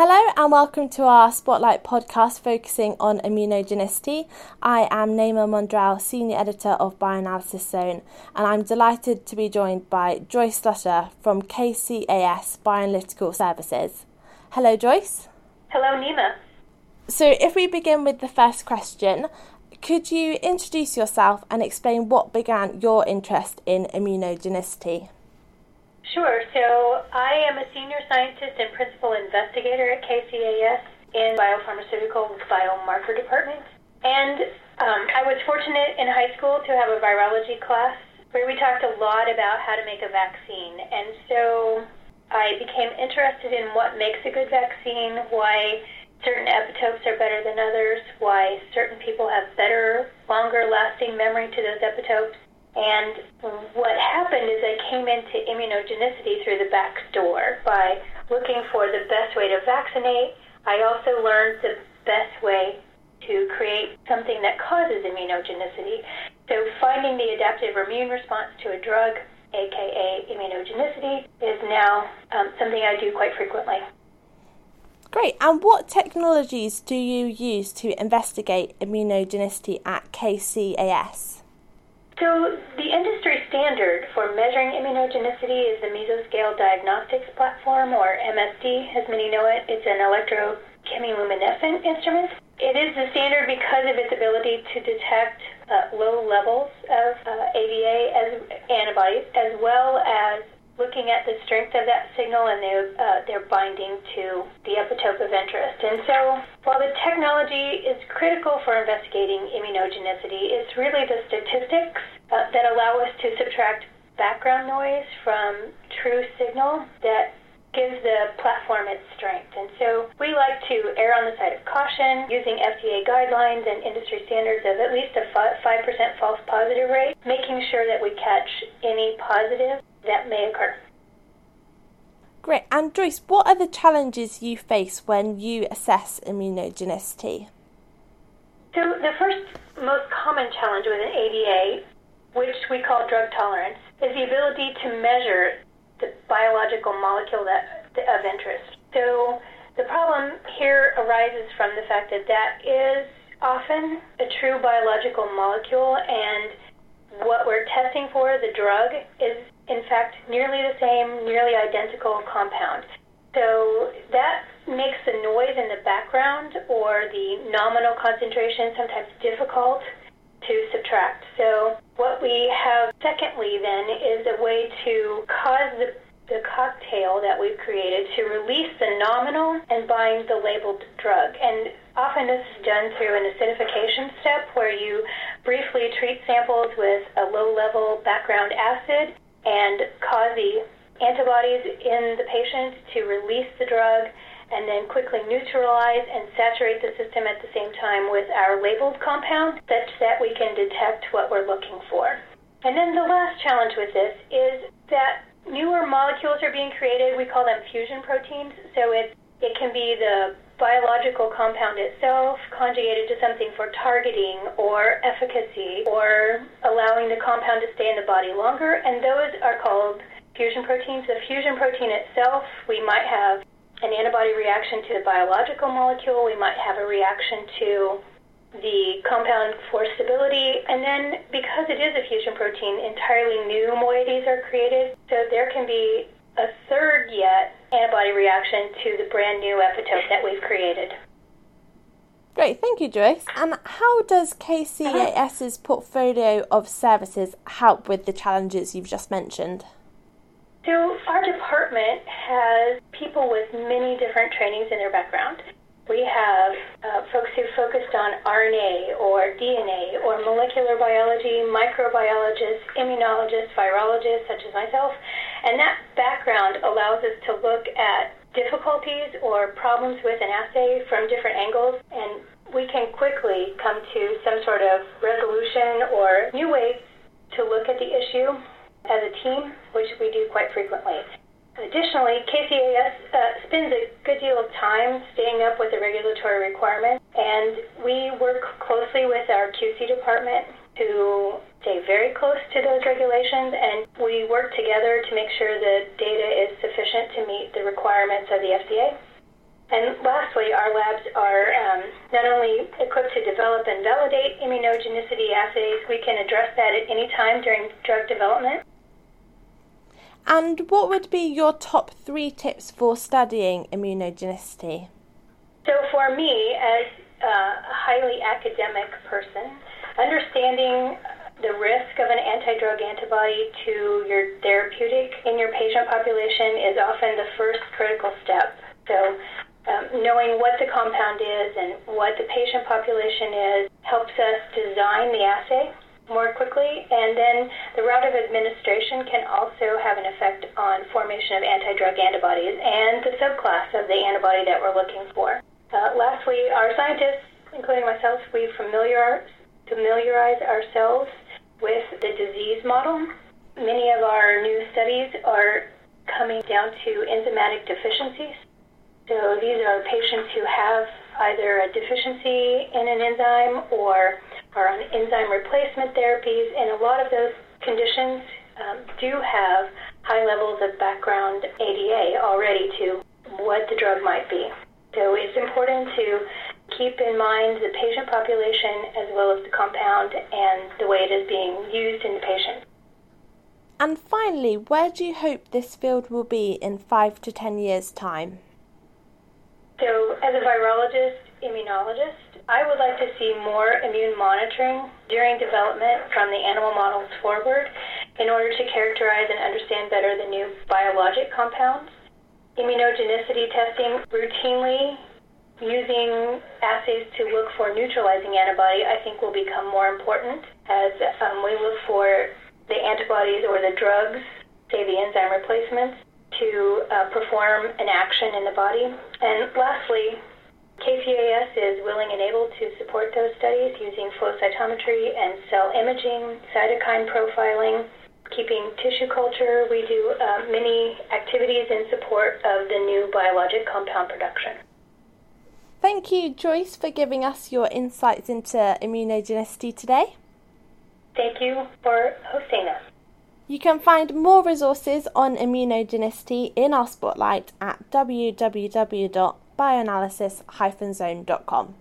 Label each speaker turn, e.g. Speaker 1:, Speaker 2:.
Speaker 1: Hello and welcome to our Spotlight podcast focusing on immunogenicity. I am Naamah Maundrell, Senior Editor of Bioanalysis Zone, and I'm delighted to be joined by Joyce Slusher from KCAS Bioanalytical Services. Hello, Joyce.
Speaker 2: Hello, Nima.
Speaker 1: So, if we begin with the first question, could you introduce yourself and explain what began your interest in immunogenicity?
Speaker 2: Sure. So I am a senior scientist and principal investigator at KCAS in biopharmaceutical biomarker department. And um, I was fortunate in high school to have a virology class where we talked a lot about how to make a vaccine. And so I became interested in what makes a good vaccine, why certain epitopes are better than others, why certain people have better, longer lasting memory to those epitopes, and what happened is I came into immunogenicity through the back door by looking for the best way to vaccinate. I also learned the best way to create something that causes immunogenicity. So finding the adaptive immune response to a drug, aka immunogenicity, is now um, something I do quite frequently.
Speaker 1: Great. And what technologies do you use to investigate immunogenicity at KCAS?
Speaker 2: So the industry standard for measuring immunogenicity is the Mesoscale Diagnostics Platform, or MSD, as many know it. It's an electrochemiluminescent instrument. It is the standard because of its ability to detect uh, low levels of uh, as antibodies, as well as looking at the strength of that signal and their, uh, their binding to the epitope of interest. And so, while the technology is critical for investigating immunogenicity, it's really the statistics uh, that allow us to subtract background noise from true signal that gives the platform its strength. And so we like to err on the side of caution using FDA guidelines and industry standards of at least a 5% false positive rate, making sure that we catch any positive that may occur.
Speaker 1: Great. And Joyce, what are the challenges you face when you assess immunogenicity?
Speaker 2: So, the first most common challenge with an ADA, which we call drug tolerance, is the ability to measure the biological molecule that, of interest. So, the problem here arises from the fact that that is often a true biological molecule, and what we're testing for, the drug, is in fact, nearly the same, nearly identical compound. So that makes the noise in the background or the nominal concentration sometimes difficult to subtract. So what we have secondly then is a way to cause the the cocktail that we've created to release the nominal and bind the labeled drug. And often this is done through an acidification step where you briefly treat samples with a low level background acid and cause the antibodies in the patient to release the drug and then quickly neutralize and saturate the system at the same time with our labeled compound such that we can detect what we're looking for. And then the last challenge with this is that newer molecules are being created. We call them fusion proteins. So it, it can be the biological compound itself conjugated to something for targeting or efficacy or allowing the compound to stay in the body longer, and those are called fusion proteins. The fusion protein itself, we might have an antibody reaction to the biological molecule, we might have a reaction to the compound for stability, and then because it is a fusion protein, entirely new moieties are created. So there can be a third yet antibody reaction to the brand new epitope that we've created.
Speaker 1: Great, thank you, Joyce. And how does KCAS's portfolio of services help with the challenges you've just mentioned?
Speaker 2: So, our department has people with many different trainings in their background. We have uh, folks who focused on RNA or DNA or molecular biology, microbiologists, immunologists, virologists, such as myself, and that background allows us to look at difficulties or problems with an assay from different angles, and we can quickly come to some sort of resolution or new ways to look at the issue as a team, which we do quite frequently. Additionally, KCAS uh, spends a good deal of time staying up with the regulatory requirements, and we work closely with our QC department to stay very close to those regulations, and we work together to make sure the data is sufficient to meet the requirements of the FDA. And lastly, our labs are um, not only equipped to develop and validate immunogenicity assays, we can address that at any time during drug development.
Speaker 1: And what would be your top three tips for studying immunogenicity?
Speaker 2: So, for me, as a highly academic person, understanding the risk of an anti-drug antibody to your therapeutic in your patient population is often the first critical step. So um, knowing what the compound is and what the patient population is helps us design the assay more quickly, and then the route of administration can also have an effect on formation of anti-drug antibodies and the subclass of the antibody that we're looking for. Uh, lastly, our scientists, including myself, we familiarize, familiarize ourselves with the disease model. Many of our new studies are coming down to enzymatic deficiencies. So these are patients who have either a deficiency in an enzyme or are on enzyme replacement therapies, and a lot of those conditions um, do have high levels of background ADA already to what the drug might be. So it's important to keep in mind the patient population as well as the compound and the way it is being used in the patient.
Speaker 1: And finally, where do you hope this field will be in five to ten years' time?
Speaker 2: So, as a virologist, immunologist, I would like to see more immune monitoring during development from the animal models forward in order to characterize and understand better the new biologic compounds. Immunogenicity testing routinely using assays to look for neutralizing antibody, I think will become more important as um, we look for the antibodies or the drugs, say the enzyme replacements, to uh, perform an action in the body. And lastly, KCAS is willing and able to support those studies using flow cytometry and cell imaging, cytokine profiling, keeping tissue culture. We do uh, many activities in support of the new biologic compound production.
Speaker 1: Thank you, Joyce, for giving us your insights into immunogenicity today.
Speaker 2: Thank you for hosting us.
Speaker 1: You can find more resources on immunogenicity in our spotlight at www.bioanalysis-zone.com.